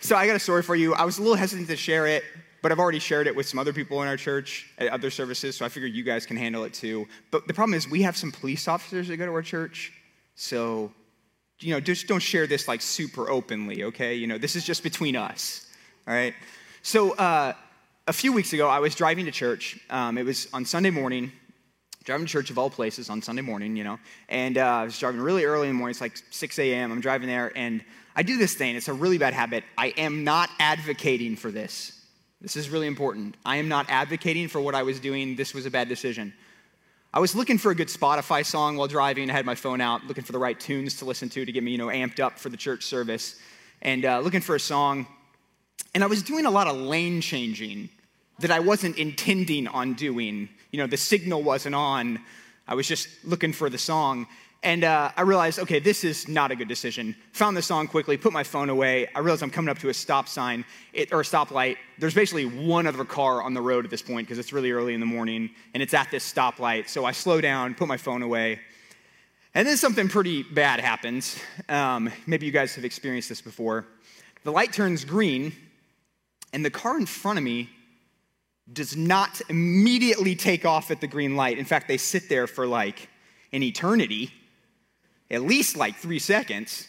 so I got a story for you. I was a little hesitant to share it, but I've already shared it with some other people in our church at other services, so I figured you guys can handle it too. But the problem is, we have some police officers that go to our church, so you know, just don't share this like super openly, okay? You know, this is just between us, all right? So uh, a few weeks ago, I was driving to church. Um, it was on Sunday morning, driving to church of all places on Sunday morning, you know, and uh, I was driving really early in the morning. It's like 6 a.m. I'm driving there, and I do this thing. It's a really bad habit. I am not advocating for this. This is really important. I am not advocating for what I was doing. This was a bad decision. I was looking for a good Spotify song while driving. I had my phone out, looking for the right tunes to listen to to get me, you know, amped up for the church service, and uh, looking for a song. And I was doing a lot of lane changing that I wasn't intending on doing. You know, the signal wasn't on. I was just looking for the song. And uh, I realized, okay, this is not a good decision. Found the song quickly, put my phone away. I realized I'm coming up to a stop sign it, or a stoplight. There's basically one other car on the road at this point because it's really early in the morning and it's at this stoplight. So I slow down, put my phone away. And then something pretty bad happens. Um, maybe you guys have experienced this before. The light turns green, and the car in front of me does not immediately take off at the green light. In fact, they sit there for like an eternity at least like three seconds.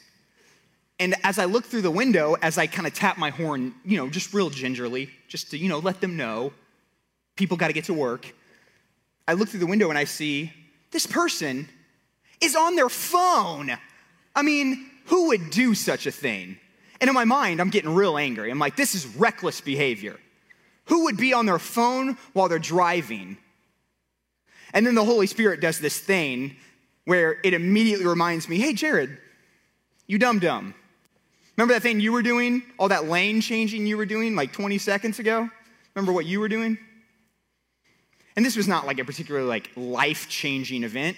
And as I look through the window, as I kind of tap my horn, you know, just real gingerly, just to, you know, let them know people got to get to work, I look through the window and I see this person is on their phone. I mean, who would do such a thing? And in my mind, I'm getting real angry. I'm like, this is reckless behavior. Who would be on their phone while they're driving? And then the Holy Spirit does this thing where it immediately reminds me hey, Jared, you dumb dumb. Remember that thing you were doing? All that lane changing you were doing like 20 seconds ago? Remember what you were doing? And this was not like a particularly like life-changing event,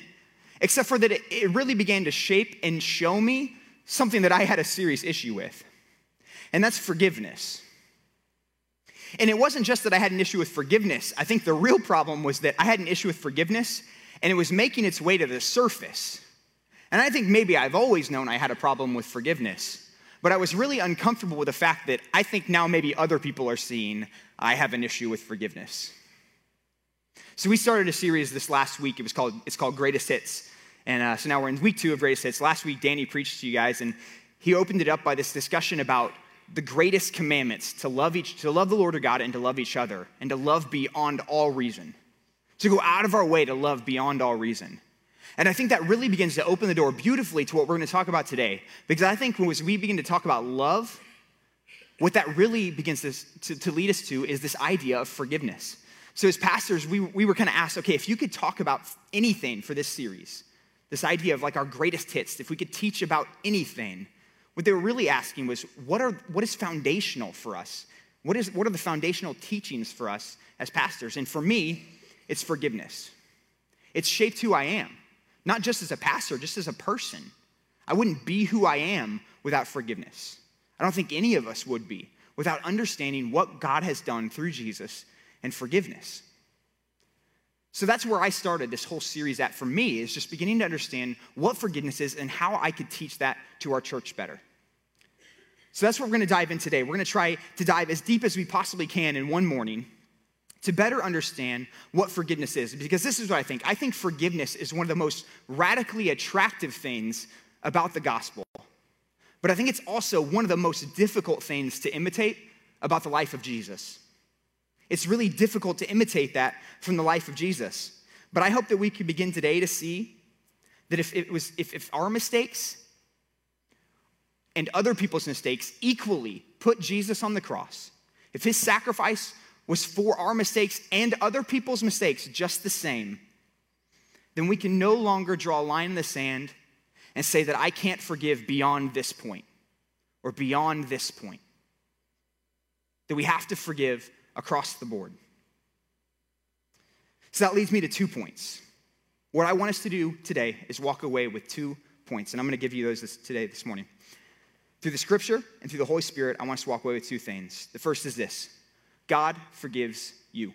except for that it, it really began to shape and show me something that I had a serious issue with. And that's forgiveness. And it wasn't just that I had an issue with forgiveness. I think the real problem was that I had an issue with forgiveness and it was making its way to the surface. And I think maybe I've always known I had a problem with forgiveness, but I was really uncomfortable with the fact that I think now maybe other people are seeing I have an issue with forgiveness. So we started a series this last week. It was called it's called Greatest Hits, and uh, so now we're in week two of Greatest Hits. Last week, Danny preached to you guys, and he opened it up by this discussion about the greatest commandments to love each to love the Lord our God and to love each other and to love beyond all reason to go out of our way to love beyond all reason. And I think that really begins to open the door beautifully to what we're going to talk about today. Because I think when we begin to talk about love, what that really begins to, to, to lead us to is this idea of forgiveness. So, as pastors, we, we were kind of asked okay, if you could talk about anything for this series, this idea of like our greatest hits, if we could teach about anything, what they were really asking was what, are, what is foundational for us? What, is, what are the foundational teachings for us as pastors? And for me, it's forgiveness. It's shaped who I am, not just as a pastor, just as a person. I wouldn't be who I am without forgiveness. I don't think any of us would be without understanding what God has done through Jesus and forgiveness. So that's where I started this whole series at for me, is just beginning to understand what forgiveness is and how I could teach that to our church better. So that's what we're gonna dive in today. We're gonna try to dive as deep as we possibly can in one morning to better understand what forgiveness is. Because this is what I think I think forgiveness is one of the most radically attractive things about the gospel. But I think it's also one of the most difficult things to imitate about the life of Jesus. It's really difficult to imitate that from the life of Jesus. But I hope that we can begin today to see that if it was if, if our mistakes and other people's mistakes equally put Jesus on the cross, if his sacrifice was for our mistakes and other people's mistakes just the same, then we can no longer draw a line in the sand and say that I can't forgive beyond this point or beyond this point. That we have to forgive across the board. So that leads me to two points. What I want us to do today is walk away with two points, and I'm going to give you those this, today, this morning. Through the scripture and through the Holy Spirit, I want us to walk away with two things. The first is this God forgives you.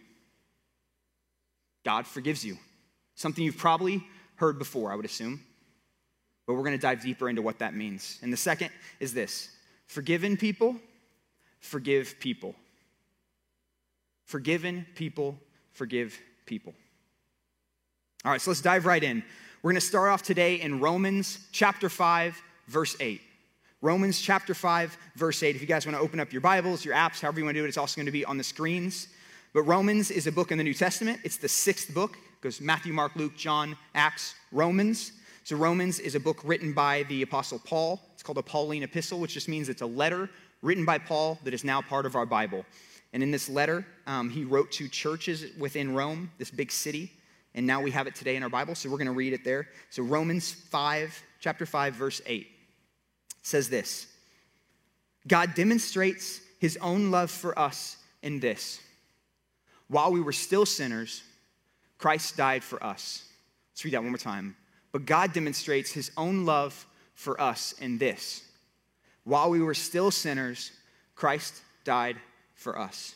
God forgives you. Something you've probably heard before, I would assume. But we're going to dive deeper into what that means. And the second is this forgiven people forgive people. Forgiven people forgive people. All right, so let's dive right in. We're going to start off today in Romans chapter 5, verse 8. Romans chapter 5, verse 8. If you guys want to open up your Bibles, your apps, however you want to do it, it's also going to be on the screens. But Romans is a book in the New Testament. It's the sixth book. It goes Matthew, Mark, Luke, John, Acts, Romans. So Romans is a book written by the Apostle Paul. It's called a Pauline epistle, which just means it's a letter written by Paul that is now part of our Bible. And in this letter, um, he wrote to churches within Rome, this big city. And now we have it today in our Bible, so we're going to read it there. So Romans 5, chapter 5, verse 8 says this God demonstrates his own love for us in this. While we were still sinners, Christ died for us. Let's read that one more time. But God demonstrates his own love for us in this. While we were still sinners, Christ died for us.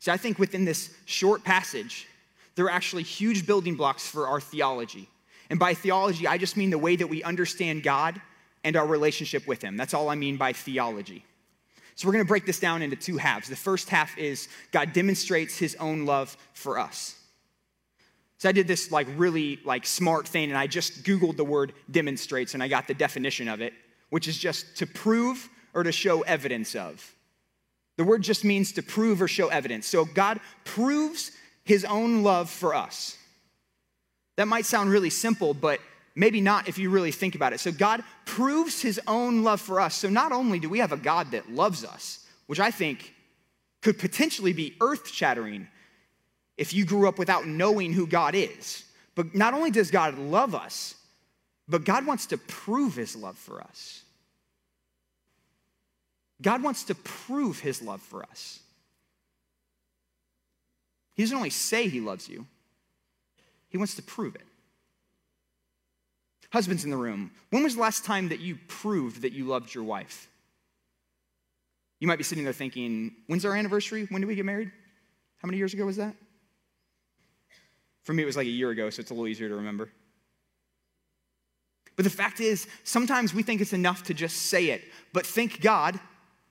See, I think within this short passage, there are actually huge building blocks for our theology. And by theology, I just mean the way that we understand God and our relationship with Him. That's all I mean by theology. So we're going to break this down into two halves. The first half is God demonstrates His own love for us. So I did this like really like smart thing, and I just Googled the word demonstrates, and I got the definition of it, which is just to prove or to show evidence of. The word just means to prove or show evidence. So God proves his own love for us. That might sound really simple, but maybe not if you really think about it. So God proves his own love for us. So not only do we have a God that loves us, which I think could potentially be earth shattering if you grew up without knowing who God is. But not only does God love us, but God wants to prove his love for us. God wants to prove his love for us. He doesn't only say he loves you, he wants to prove it. Husbands in the room, when was the last time that you proved that you loved your wife? You might be sitting there thinking, when's our anniversary? When did we get married? How many years ago was that? For me, it was like a year ago, so it's a little easier to remember. But the fact is, sometimes we think it's enough to just say it. But thank God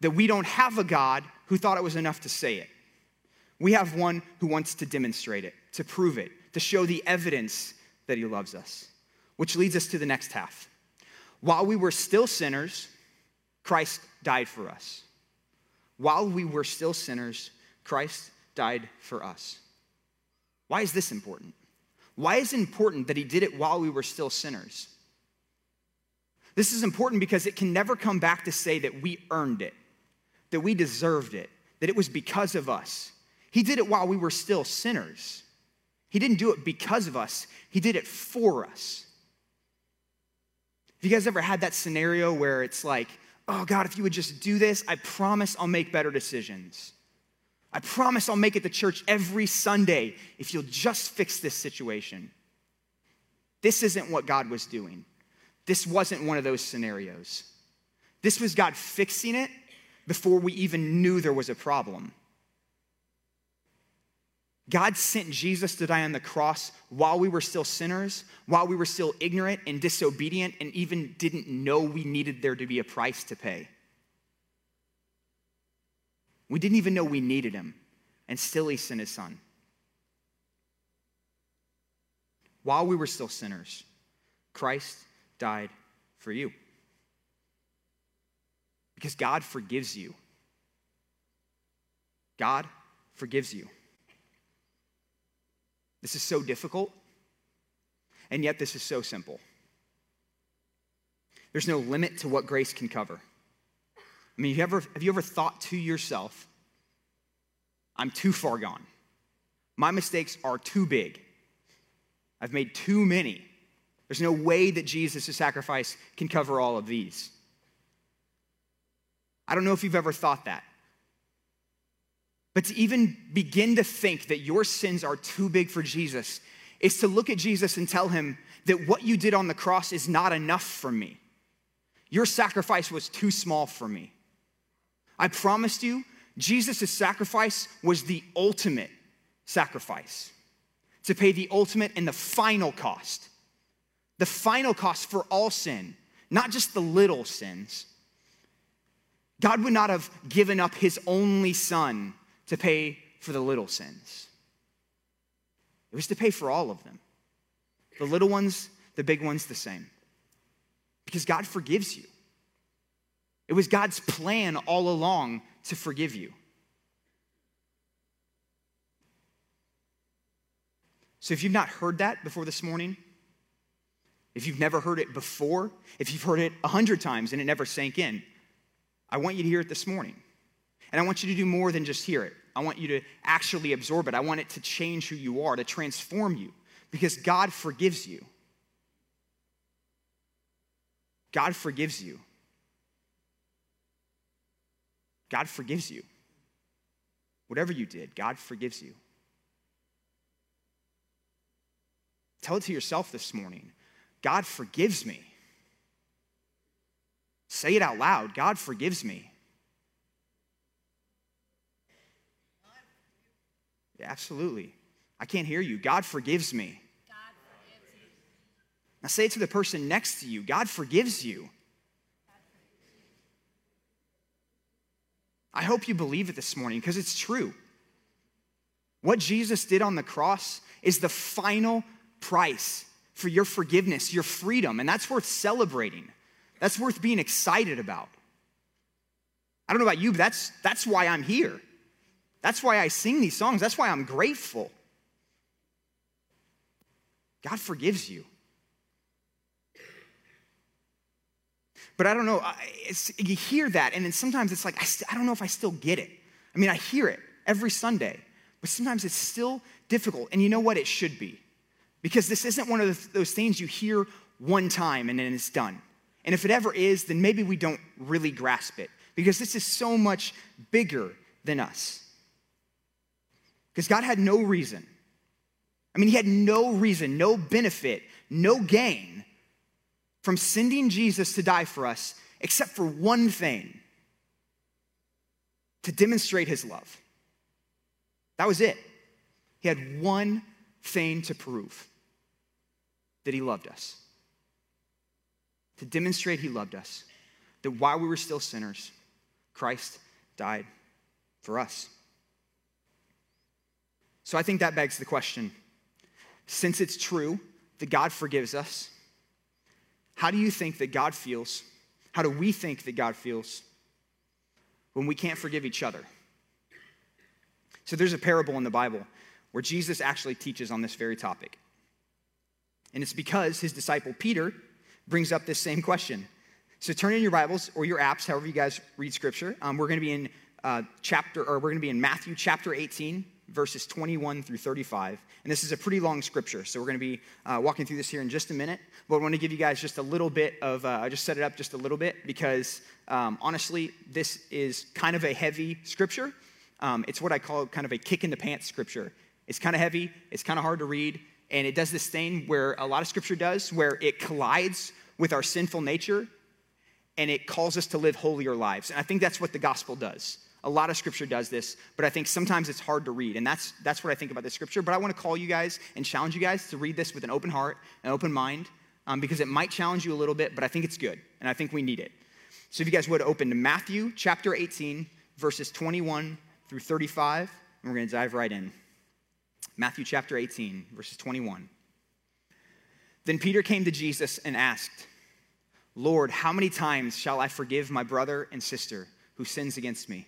that we don't have a God who thought it was enough to say it. We have one who wants to demonstrate it, to prove it, to show the evidence that he loves us. Which leads us to the next half. While we were still sinners, Christ died for us. While we were still sinners, Christ died for us. Why is this important? Why is it important that he did it while we were still sinners? This is important because it can never come back to say that we earned it, that we deserved it, that it was because of us. He did it while we were still sinners. He didn't do it because of us, He did it for us. Have you guys ever had that scenario where it's like, oh God, if you would just do this, I promise I'll make better decisions. I promise I'll make it to church every Sunday if you'll just fix this situation. This isn't what God was doing. This wasn't one of those scenarios. This was God fixing it before we even knew there was a problem. God sent Jesus to die on the cross while we were still sinners, while we were still ignorant and disobedient, and even didn't know we needed there to be a price to pay. We didn't even know we needed him, and still he sent his son. While we were still sinners, Christ died for you. Because God forgives you. God forgives you. This is so difficult, and yet this is so simple. There's no limit to what grace can cover. I mean, have you ever, have you ever thought to yourself, I'm too far gone? My mistakes are too big. I've made too many. There's no way that Jesus' sacrifice can cover all of these. I don't know if you've ever thought that. But to even begin to think that your sins are too big for Jesus is to look at Jesus and tell him that what you did on the cross is not enough for me. Your sacrifice was too small for me. I promised you, Jesus' sacrifice was the ultimate sacrifice to pay the ultimate and the final cost. The final cost for all sin, not just the little sins. God would not have given up his only son to pay for the little sins. It was to pay for all of them. The little ones, the big ones, the same. Because God forgives you. It was God's plan all along to forgive you. So if you've not heard that before this morning, if you've never heard it before, if you've heard it a hundred times and it never sank in, I want you to hear it this morning. And I want you to do more than just hear it. I want you to actually absorb it. I want it to change who you are, to transform you, because God forgives you. God forgives you. God forgives you. Whatever you did, God forgives you. Tell it to yourself this morning God forgives me. Say it out loud God forgives me. Absolutely. I can't hear you. God forgives me. God forgives now say it to the person next to you God forgives you. I hope you believe it this morning because it's true. What Jesus did on the cross is the final price for your forgiveness, your freedom, and that's worth celebrating. That's worth being excited about. I don't know about you, but that's, that's why I'm here. That's why I sing these songs. That's why I'm grateful. God forgives you. But I don't know, you hear that, and then sometimes it's like, I, st- I don't know if I still get it. I mean, I hear it every Sunday, but sometimes it's still difficult. And you know what? It should be. Because this isn't one of those things you hear one time and then it's done. And if it ever is, then maybe we don't really grasp it because this is so much bigger than us. Because God had no reason. I mean, He had no reason, no benefit, no gain from sending Jesus to die for us except for one thing to demonstrate His love. That was it. He had one thing to prove that He loved us to demonstrate he loved us, that while we were still sinners, Christ died for us. So I think that begs the question since it's true that God forgives us, how do you think that God feels? How do we think that God feels when we can't forgive each other? So there's a parable in the Bible where Jesus actually teaches on this very topic. And it's because his disciple Peter brings up this same question. So turn in your Bibles or your apps, however you guys read Scripture. Um, we're going to be in uh, chapter, or we're going to be in Matthew chapter 18, verses 21 through 35. And this is a pretty long scripture, so we're going to be uh, walking through this here in just a minute. But I want to give you guys just a little bit of, uh, I just set it up just a little bit because um, honestly, this is kind of a heavy scripture. Um, it's what I call kind of a kick in the pants scripture. It's kind of heavy, it's kind of hard to read, and it does this thing where a lot of scripture does, where it collides with our sinful nature and it calls us to live holier lives. And I think that's what the gospel does. A lot of scripture does this, but I think sometimes it's hard to read. And that's, that's what I think about this scripture. But I want to call you guys and challenge you guys to read this with an open heart, an open mind, um, because it might challenge you a little bit, but I think it's good. And I think we need it. So if you guys would open to Matthew chapter 18, verses 21 through 35, and we're going to dive right in. Matthew chapter 18, verses 21. Then Peter came to Jesus and asked, Lord, how many times shall I forgive my brother and sister who sins against me?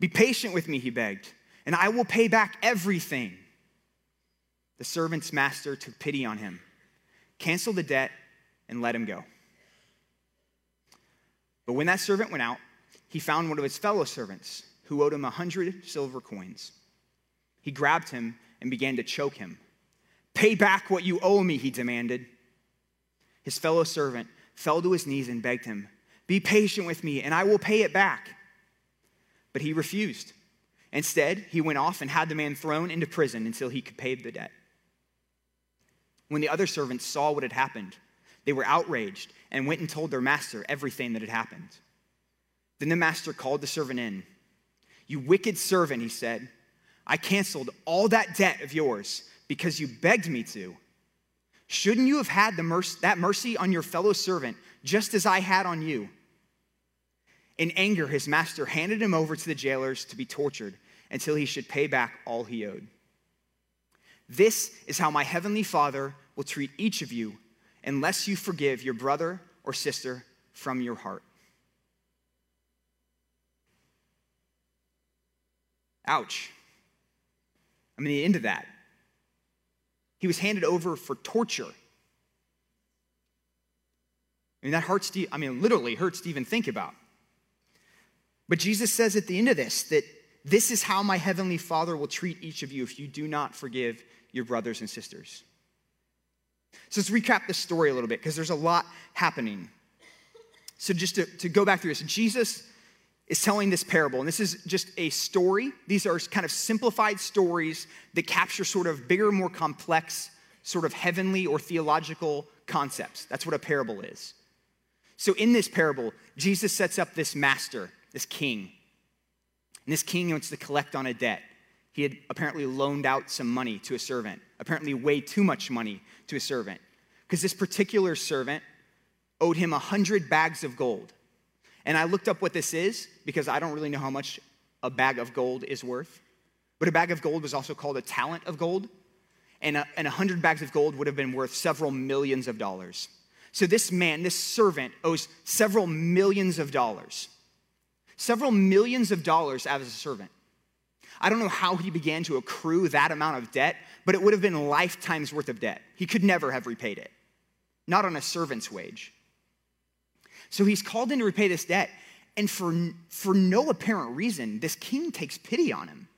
Be patient with me, he begged, and I will pay back everything. The servant's master took pity on him, canceled the debt, and let him go. But when that servant went out, he found one of his fellow servants who owed him a hundred silver coins. He grabbed him and began to choke him. Pay back what you owe me, he demanded. His fellow servant fell to his knees and begged him, Be patient with me, and I will pay it back. But he refused. Instead, he went off and had the man thrown into prison until he could pay the debt. When the other servants saw what had happened, they were outraged and went and told their master everything that had happened. Then the master called the servant in. You wicked servant, he said, I canceled all that debt of yours because you begged me to. Shouldn't you have had that mercy on your fellow servant just as I had on you? In anger, his master handed him over to the jailers to be tortured until he should pay back all he owed. This is how my heavenly Father will treat each of you unless you forgive your brother or sister from your heart. Ouch. I mean, the end of that. He was handed over for torture. I mean, that hurts I mean, literally hurts to even think about. But Jesus says at the end of this that this is how my heavenly Father will treat each of you if you do not forgive your brothers and sisters. So let's recap the story a little bit because there's a lot happening. So, just to, to go back through this, Jesus is telling this parable, and this is just a story. These are kind of simplified stories that capture sort of bigger, more complex, sort of heavenly or theological concepts. That's what a parable is. So, in this parable, Jesus sets up this master, this king. And this king wants to collect on a debt. He had apparently loaned out some money to a servant, apparently way too much money to a servant, because this particular servant owed him a hundred bags of gold. And I looked up what this is because I don't really know how much a bag of gold is worth. But a bag of gold was also called a talent of gold. And a, and a hundred bags of gold would have been worth several millions of dollars. So this man, this servant, owes several millions of dollars. Several millions of dollars as a servant. I don't know how he began to accrue that amount of debt, but it would have been lifetimes worth of debt. He could never have repaid it, not on a servant's wage. So he's called in to repay this debt, and for, for no apparent reason, this king takes pity on him.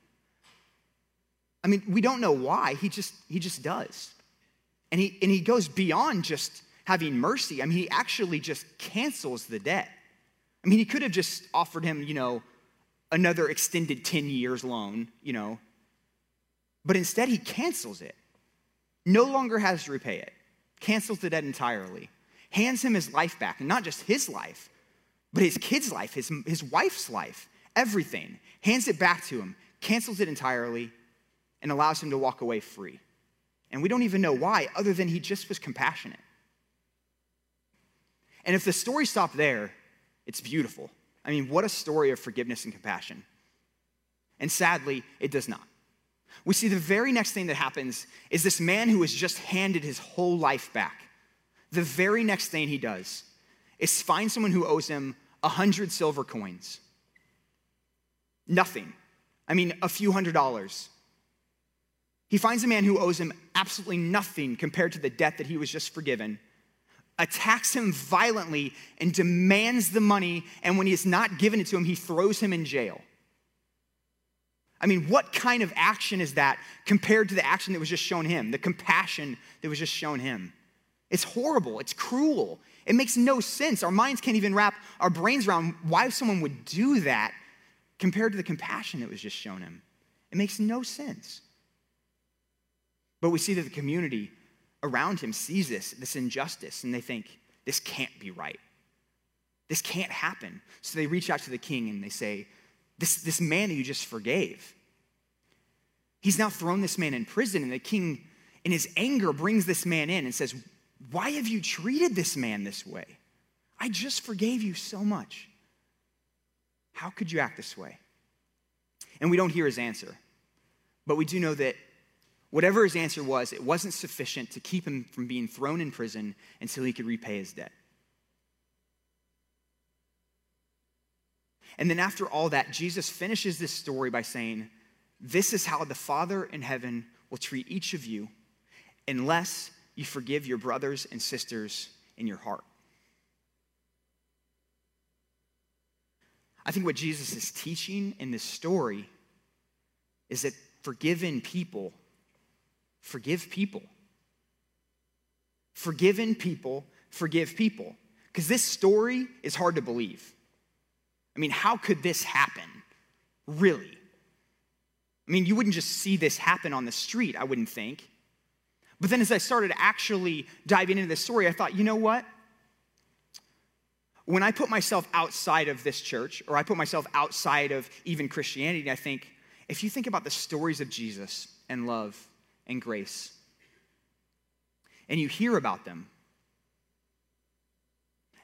I mean, we don't know why, he just, he just does. And he, and he goes beyond just having mercy. I mean, he actually just cancels the debt. I mean, he could have just offered him, you know, another extended 10 years loan, you know, but instead he cancels it. No longer has to repay it, cancels the debt entirely, hands him his life back, and not just his life, but his kid's life, his, his wife's life, everything, hands it back to him, cancels it entirely, and allows him to walk away free. And we don't even know why, other than he just was compassionate. And if the story stopped there, it's beautiful. I mean, what a story of forgiveness and compassion. And sadly, it does not. We see the very next thing that happens is this man who has just handed his whole life back. The very next thing he does is find someone who owes him a hundred silver coins. Nothing. I mean, a few hundred dollars. He finds a man who owes him absolutely nothing compared to the debt that he was just forgiven attacks him violently and demands the money, and when he has not given it to him, he throws him in jail. I mean, what kind of action is that compared to the action that was just shown him, the compassion that was just shown him? It's horrible, it's cruel, it makes no sense. Our minds can't even wrap our brains around why someone would do that compared to the compassion that was just shown him. It makes no sense. But we see that the community around him sees this, this injustice, and they think, this can't be right. This can't happen. So they reach out to the king and they say, this, this man that you just forgave, he's now thrown this man in prison. And the king, in his anger, brings this man in and says, Why have you treated this man this way? I just forgave you so much. How could you act this way? And we don't hear his answer. But we do know that Whatever his answer was, it wasn't sufficient to keep him from being thrown in prison until he could repay his debt. And then after all that, Jesus finishes this story by saying, This is how the Father in heaven will treat each of you unless you forgive your brothers and sisters in your heart. I think what Jesus is teaching in this story is that forgiven people forgive people. Forgiven people forgive people. Because this story is hard to believe. I mean, how could this happen? Really? I mean, you wouldn't just see this happen on the street, I wouldn't think. But then as I started actually diving into this story, I thought, you know what? When I put myself outside of this church, or I put myself outside of even Christianity, I think, if you think about the stories of Jesus and love and grace, and you hear about them,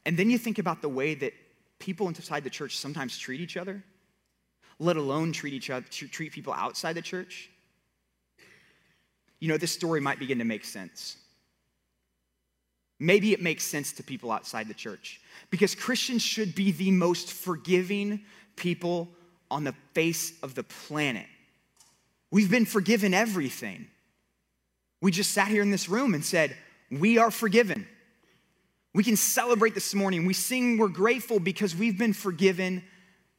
and then you think about the way that people inside the church sometimes treat each other, let alone treat each other, treat people outside the church, you know, this story might begin to make sense. Maybe it makes sense to people outside the church because Christians should be the most forgiving people on the face of the planet. We've been forgiven everything. We just sat here in this room and said, We are forgiven. We can celebrate this morning. We sing, We're grateful because we've been forgiven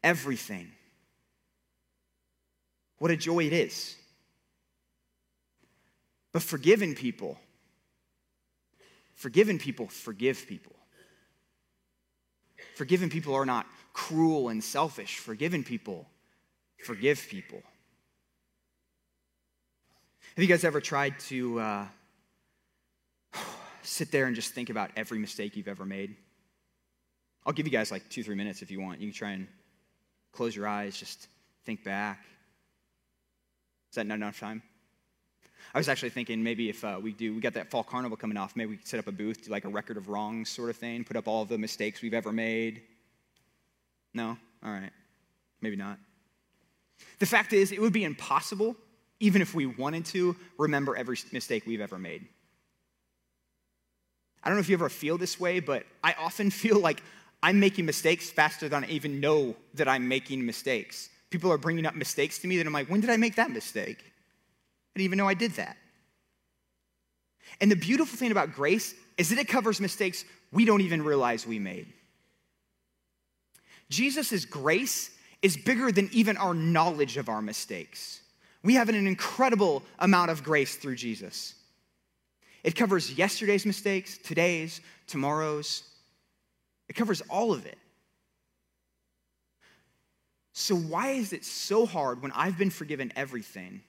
everything. What a joy it is. But forgiven people, forgiven people forgive people. Forgiven people are not cruel and selfish. Forgiven people forgive people. Have you guys ever tried to uh, sit there and just think about every mistake you've ever made? I'll give you guys like two, three minutes if you want. You can try and close your eyes, just think back. Is that not enough time? I was actually thinking maybe if uh, we do, we got that fall carnival coming off, maybe we could set up a booth, do like a record of wrongs sort of thing, put up all the mistakes we've ever made. No? All right. Maybe not. The fact is, it would be impossible, even if we wanted to, remember every mistake we've ever made. I don't know if you ever feel this way, but I often feel like I'm making mistakes faster than I even know that I'm making mistakes. People are bringing up mistakes to me that I'm like, when did I make that mistake? I didn't even know I did that. And the beautiful thing about grace is that it covers mistakes we don't even realize we made. Jesus' grace is bigger than even our knowledge of our mistakes. We have an incredible amount of grace through Jesus. It covers yesterday's mistakes, today's, tomorrow's. It covers all of it. So, why is it so hard when I've been forgiven everything?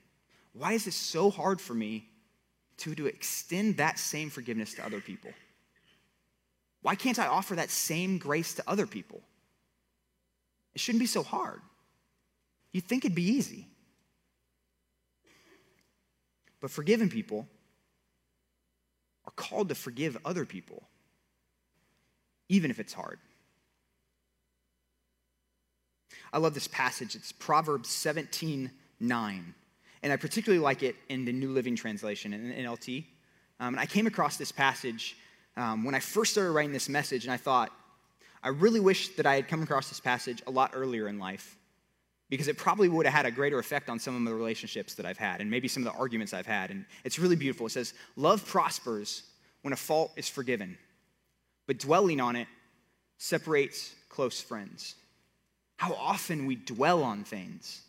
Why is it so hard for me to, to extend that same forgiveness to other people? Why can't I offer that same grace to other people? It shouldn't be so hard. You'd think it'd be easy. But forgiven people are called to forgive other people, even if it's hard. I love this passage. It's Proverbs 17 9 and I particularly like it in the New Living Translation, in NLT. Um, and I came across this passage um, when I first started writing this message, and I thought, I really wish that I had come across this passage a lot earlier in life because it probably would have had a greater effect on some of the relationships that I've had and maybe some of the arguments I've had. And it's really beautiful. It says, Love prospers when a fault is forgiven, but dwelling on it separates close friends. How often we dwell on things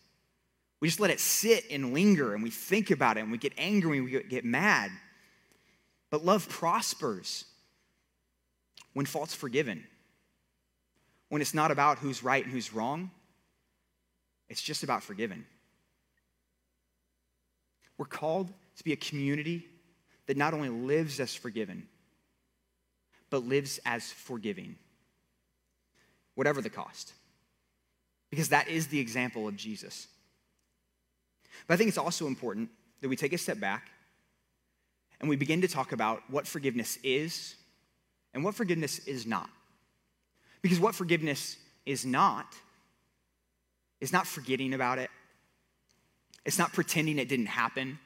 we just let it sit and linger and we think about it and we get angry and we get mad. But love prospers when fault's forgiven. When it's not about who's right and who's wrong, it's just about forgiving. We're called to be a community that not only lives as forgiven, but lives as forgiving, whatever the cost. Because that is the example of Jesus. But I think it's also important that we take a step back and we begin to talk about what forgiveness is and what forgiveness is not. Because what forgiveness is not is not forgetting about it, it's not pretending it didn't happen,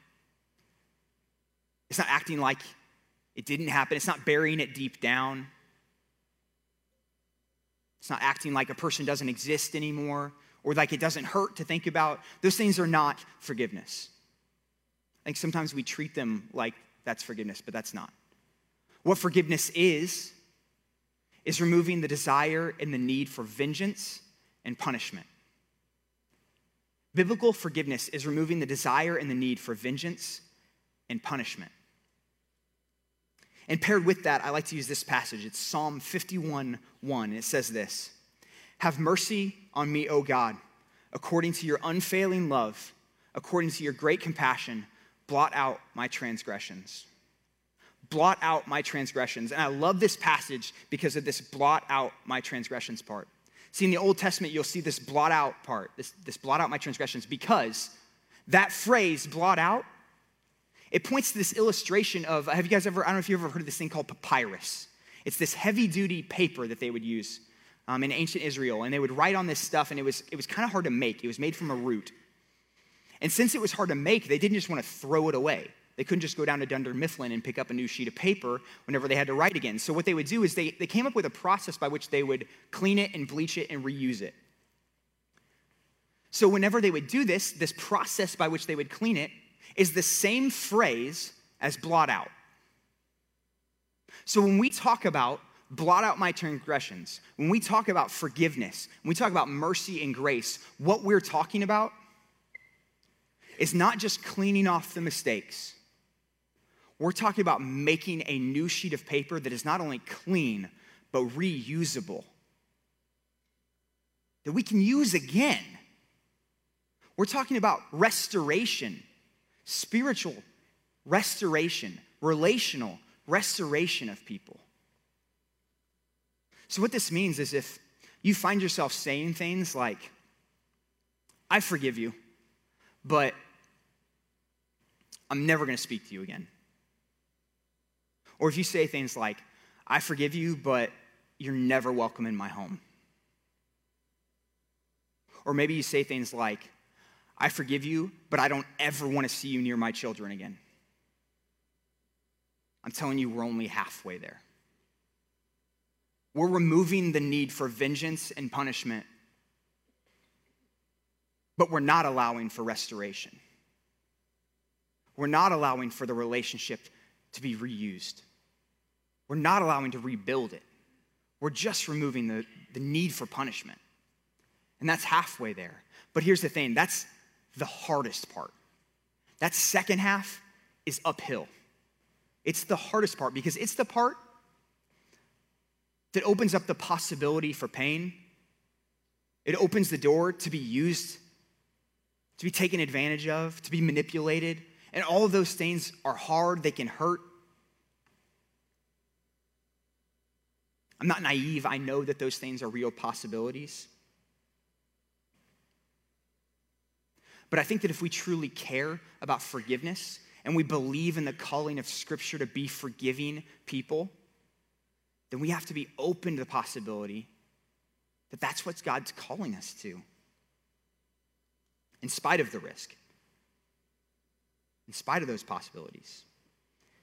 it's not acting like it didn't happen, it's not burying it deep down. It's not acting like a person doesn't exist anymore or like it doesn't hurt to think about, those things are not forgiveness. I think sometimes we treat them like that's forgiveness, but that's not. What forgiveness is, is removing the desire and the need for vengeance and punishment. Biblical forgiveness is removing the desire and the need for vengeance and punishment. And paired with that, I like to use this passage. It's Psalm 51 1, and it says this have mercy on me, O God, according to your unfailing love, according to your great compassion, blot out my transgressions. Blot out my transgressions. And I love this passage because of this blot out my transgressions part. See, in the Old Testament, you'll see this blot out part, this, this blot out my transgressions, because that phrase, blot out, it points to this illustration of have you guys ever, I don't know if you've ever heard of this thing called papyrus. It's this heavy duty paper that they would use um, in ancient Israel, and they would write on this stuff, and it was, it was kind of hard to make. It was made from a root. And since it was hard to make, they didn't just want to throw it away. They couldn't just go down to Dunder Mifflin and pick up a new sheet of paper whenever they had to write again. So what they would do is they, they came up with a process by which they would clean it and bleach it and reuse it. So whenever they would do this, this process by which they would clean it is the same phrase as blot out. So when we talk about blot out my transgressions, when we talk about forgiveness, when we talk about mercy and grace, what we're talking about is not just cleaning off the mistakes. We're talking about making a new sheet of paper that is not only clean, but reusable, that we can use again. We're talking about restoration spiritual restoration, relational restoration of people. So, what this means is if you find yourself saying things like, I forgive you, but I'm never going to speak to you again. Or if you say things like, I forgive you, but you're never welcome in my home. Or maybe you say things like, I forgive you, but I don't ever want to see you near my children again. I'm telling you, we're only halfway there. We're removing the need for vengeance and punishment, but we're not allowing for restoration. We're not allowing for the relationship to be reused. We're not allowing to rebuild it. We're just removing the, the need for punishment. And that's halfway there. But here's the thing that's the hardest part. That second half is uphill. It's the hardest part because it's the part that opens up the possibility for pain. It opens the door to be used, to be taken advantage of, to be manipulated. And all of those things are hard, they can hurt. I'm not naive, I know that those things are real possibilities. But I think that if we truly care about forgiveness and we believe in the calling of Scripture to be forgiving people, then we have to be open to the possibility that that's what God's calling us to, in spite of the risk, in spite of those possibilities.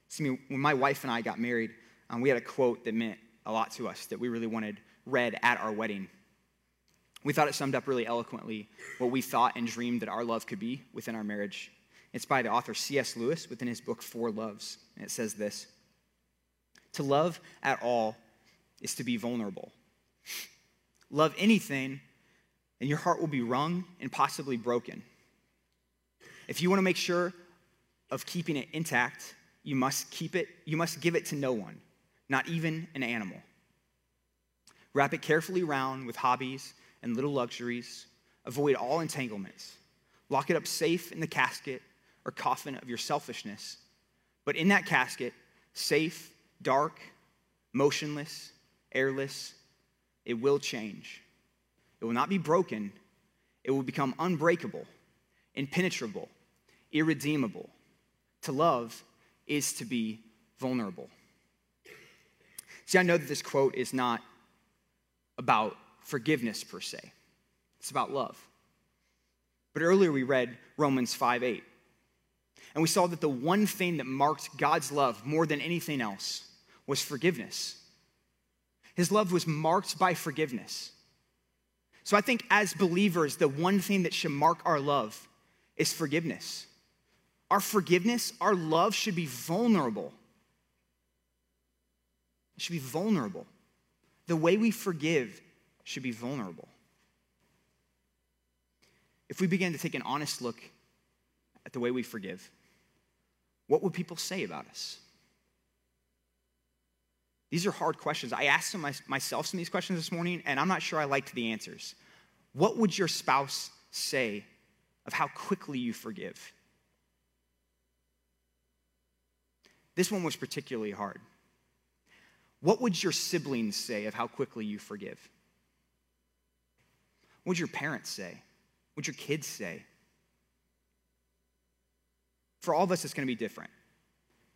See, when my wife and I got married, um, we had a quote that meant a lot to us that we really wanted read at our wedding. We thought it summed up really eloquently what we thought and dreamed that our love could be within our marriage. It's by the author C.S. Lewis within his book, Four Loves. And it says this To love at all is to be vulnerable. Love anything, and your heart will be wrung and possibly broken. If you want to make sure of keeping it intact, you must keep it, you must give it to no one, not even an animal. Wrap it carefully round with hobbies and little luxuries. Avoid all entanglements. Lock it up safe in the casket or coffin of your selfishness. But in that casket, safe, dark, motionless, airless, it will change. It will not be broken, it will become unbreakable, impenetrable, irredeemable. To love is to be vulnerable. See, I know that this quote is not about forgiveness per se, it's about love. But earlier we read Romans 5 8. And we saw that the one thing that marked God's love more than anything else was forgiveness. His love was marked by forgiveness. So I think as believers, the one thing that should mark our love is forgiveness. Our forgiveness, our love should be vulnerable. It should be vulnerable. The way we forgive should be vulnerable. If we begin to take an honest look at the way we forgive, what would people say about us? These are hard questions. I asked myself some of these questions this morning, and I'm not sure I liked the answers. What would your spouse say of how quickly you forgive? This one was particularly hard. What would your siblings say of how quickly you forgive? What would your parents say? What would your kids say? For all of us, it's going to be different.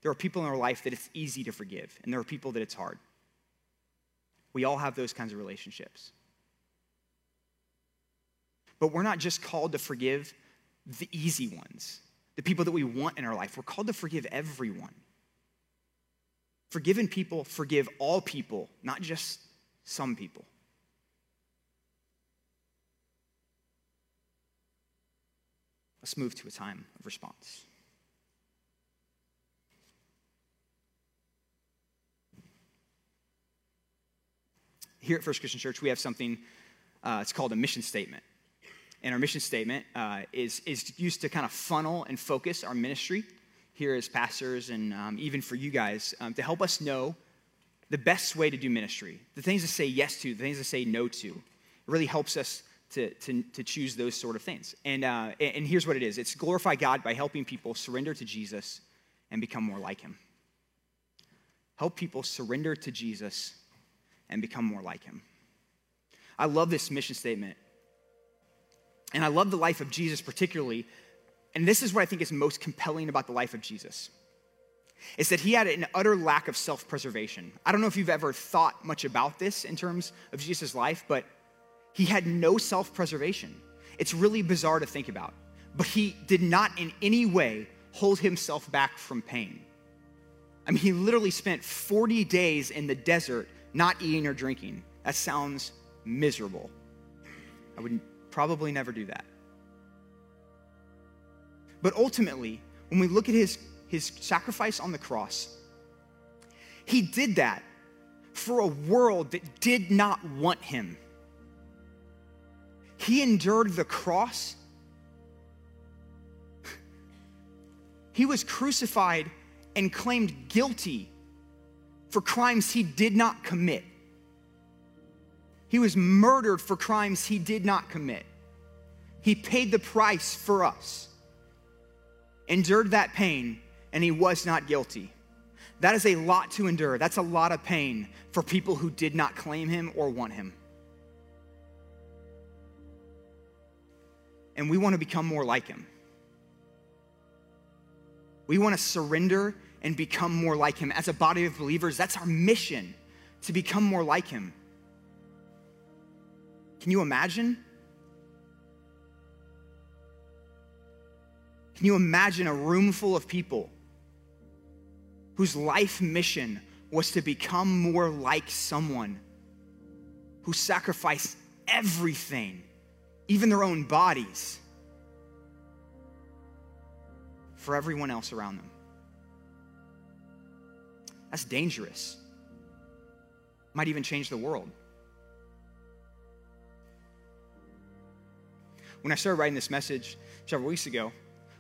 There are people in our life that it's easy to forgive, and there are people that it's hard. We all have those kinds of relationships. But we're not just called to forgive the easy ones, the people that we want in our life. We're called to forgive everyone. Forgiven people forgive all people, not just some people. Let's move to a time of response. Here at First Christian Church, we have something, uh, it's called a mission statement. And our mission statement uh, is, is used to kind of funnel and focus our ministry here as pastors and um, even for you guys um, to help us know the best way to do ministry, the things to say yes to, the things to say no to. It really helps us to, to, to choose those sort of things. And, uh, and here's what it is it's glorify God by helping people surrender to Jesus and become more like him. Help people surrender to Jesus and become more like him. I love this mission statement. And I love the life of Jesus particularly. And this is what I think is most compelling about the life of Jesus. Is that he had an utter lack of self preservation. I don't know if you've ever thought much about this in terms of Jesus' life, but he had no self preservation. It's really bizarre to think about, but he did not in any way hold himself back from pain. I mean, he literally spent 40 days in the desert not eating or drinking. That sounds miserable. I would probably never do that. But ultimately, when we look at his, his sacrifice on the cross, he did that for a world that did not want him. He endured the cross. He was crucified and claimed guilty for crimes he did not commit. He was murdered for crimes he did not commit. He paid the price for us, endured that pain, and he was not guilty. That is a lot to endure. That's a lot of pain for people who did not claim him or want him. and we want to become more like him. We want to surrender and become more like him. As a body of believers, that's our mission to become more like him. Can you imagine? Can you imagine a room full of people whose life mission was to become more like someone who sacrificed everything even their own bodies, for everyone else around them. That's dangerous. Might even change the world. When I started writing this message several weeks ago,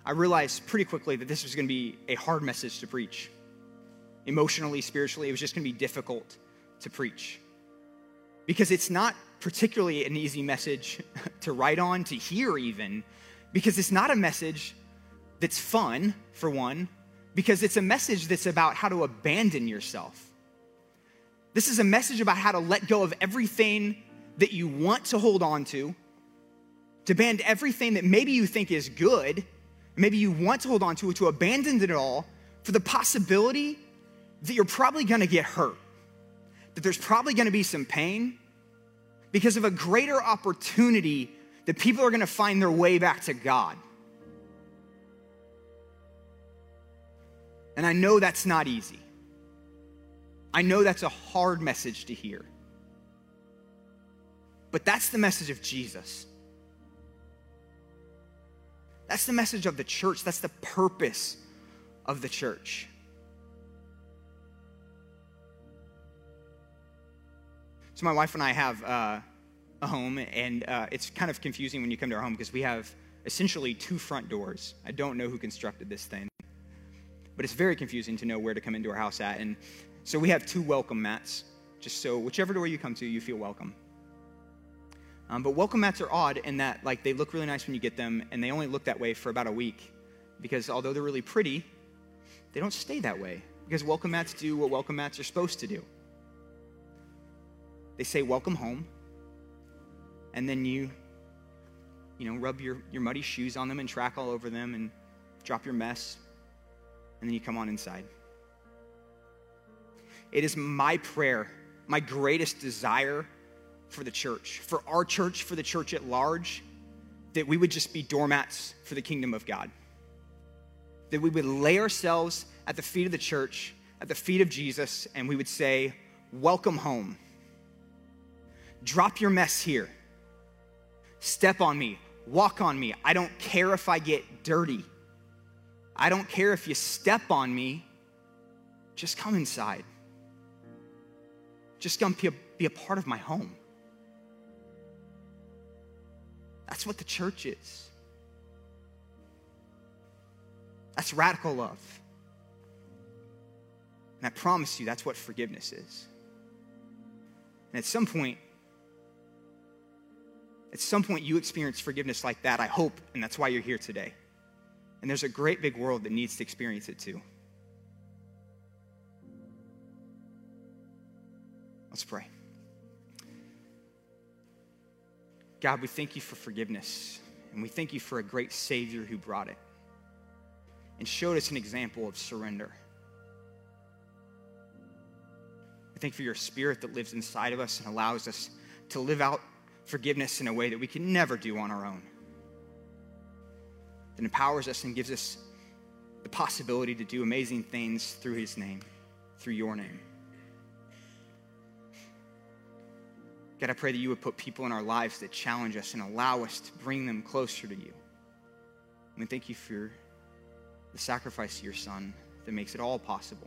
I realized pretty quickly that this was going to be a hard message to preach. Emotionally, spiritually, it was just going to be difficult to preach. Because it's not particularly an easy message to write on, to hear even, because it's not a message that's fun, for one, because it's a message that's about how to abandon yourself. This is a message about how to let go of everything that you want to hold on to, to band everything that maybe you think is good, maybe you want to hold on to, it, to abandon it all for the possibility that you're probably gonna get hurt, that there's probably gonna be some pain, because of a greater opportunity that people are going to find their way back to God. And I know that's not easy. I know that's a hard message to hear. But that's the message of Jesus. That's the message of the church. That's the purpose of the church. So my wife and I have uh, a home, and uh, it's kind of confusing when you come to our home because we have essentially two front doors. I don't know who constructed this thing, but it's very confusing to know where to come into our house at. And so we have two welcome mats, just so whichever door you come to, you feel welcome. Um, but welcome mats are odd in that like they look really nice when you get them, and they only look that way for about a week, because although they're really pretty, they don't stay that way. Because welcome mats do what welcome mats are supposed to do. They say welcome home, and then you, you know, rub your, your muddy shoes on them and track all over them and drop your mess, and then you come on inside. It is my prayer, my greatest desire for the church, for our church, for the church at large, that we would just be doormats for the kingdom of God. That we would lay ourselves at the feet of the church, at the feet of Jesus, and we would say, Welcome home. Drop your mess here. Step on me. Walk on me. I don't care if I get dirty. I don't care if you step on me. Just come inside. Just come be a, be a part of my home. That's what the church is. That's radical love. And I promise you, that's what forgiveness is. And at some point, at some point, you experience forgiveness like that, I hope, and that's why you're here today. And there's a great big world that needs to experience it too. Let's pray. God, we thank you for forgiveness, and we thank you for a great Savior who brought it and showed us an example of surrender. I thank you for your spirit that lives inside of us and allows us to live out forgiveness in a way that we can never do on our own. That empowers us and gives us the possibility to do amazing things through His name, through your name. God, I pray that you would put people in our lives that challenge us and allow us to bring them closer to you. And we thank you for the sacrifice of your Son that makes it all possible.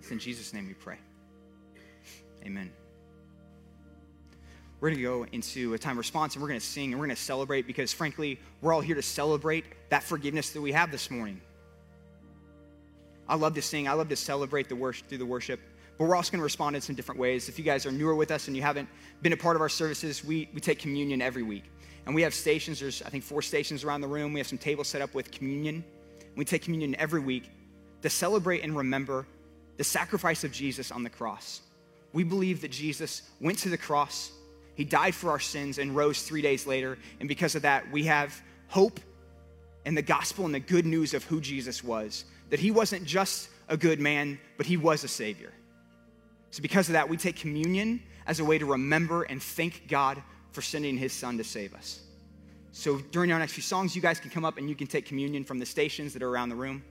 It's in Jesus' name we pray. Amen. We're going to go into a time of response and we're going to sing and we're going to celebrate because, frankly, we're all here to celebrate that forgiveness that we have this morning. I love to sing, I love to celebrate the worship through the worship, but we're also going to respond in some different ways. If you guys are newer with us and you haven't been a part of our services, we, we take communion every week. And we have stations, there's, I think, four stations around the room. We have some tables set up with communion. We take communion every week to celebrate and remember the sacrifice of Jesus on the cross. We believe that Jesus went to the cross he died for our sins and rose three days later. And because of that, we have hope and the gospel and the good news of who Jesus was. That he wasn't just a good man, but he was a savior. So, because of that, we take communion as a way to remember and thank God for sending his son to save us. So, during our next few songs, you guys can come up and you can take communion from the stations that are around the room.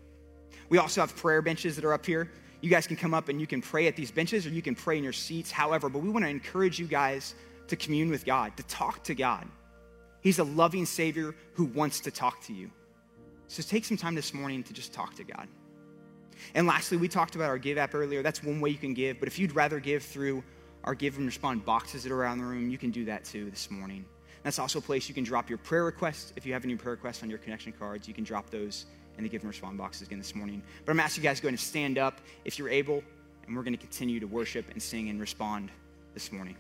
We also have prayer benches that are up here. You guys can come up and you can pray at these benches or you can pray in your seats, however, but we want to encourage you guys to commune with God, to talk to God. He's a loving Savior who wants to talk to you. So take some time this morning to just talk to God. And lastly, we talked about our Give app earlier. That's one way you can give, but if you'd rather give through our Give and Respond boxes that are around the room, you can do that too this morning. That's also a place you can drop your prayer requests. If you have any prayer requests on your connection cards, you can drop those in the Give and Respond boxes again this morning. But I'm asking you guys to go ahead and stand up if you're able, and we're going to continue to worship and sing and respond this morning.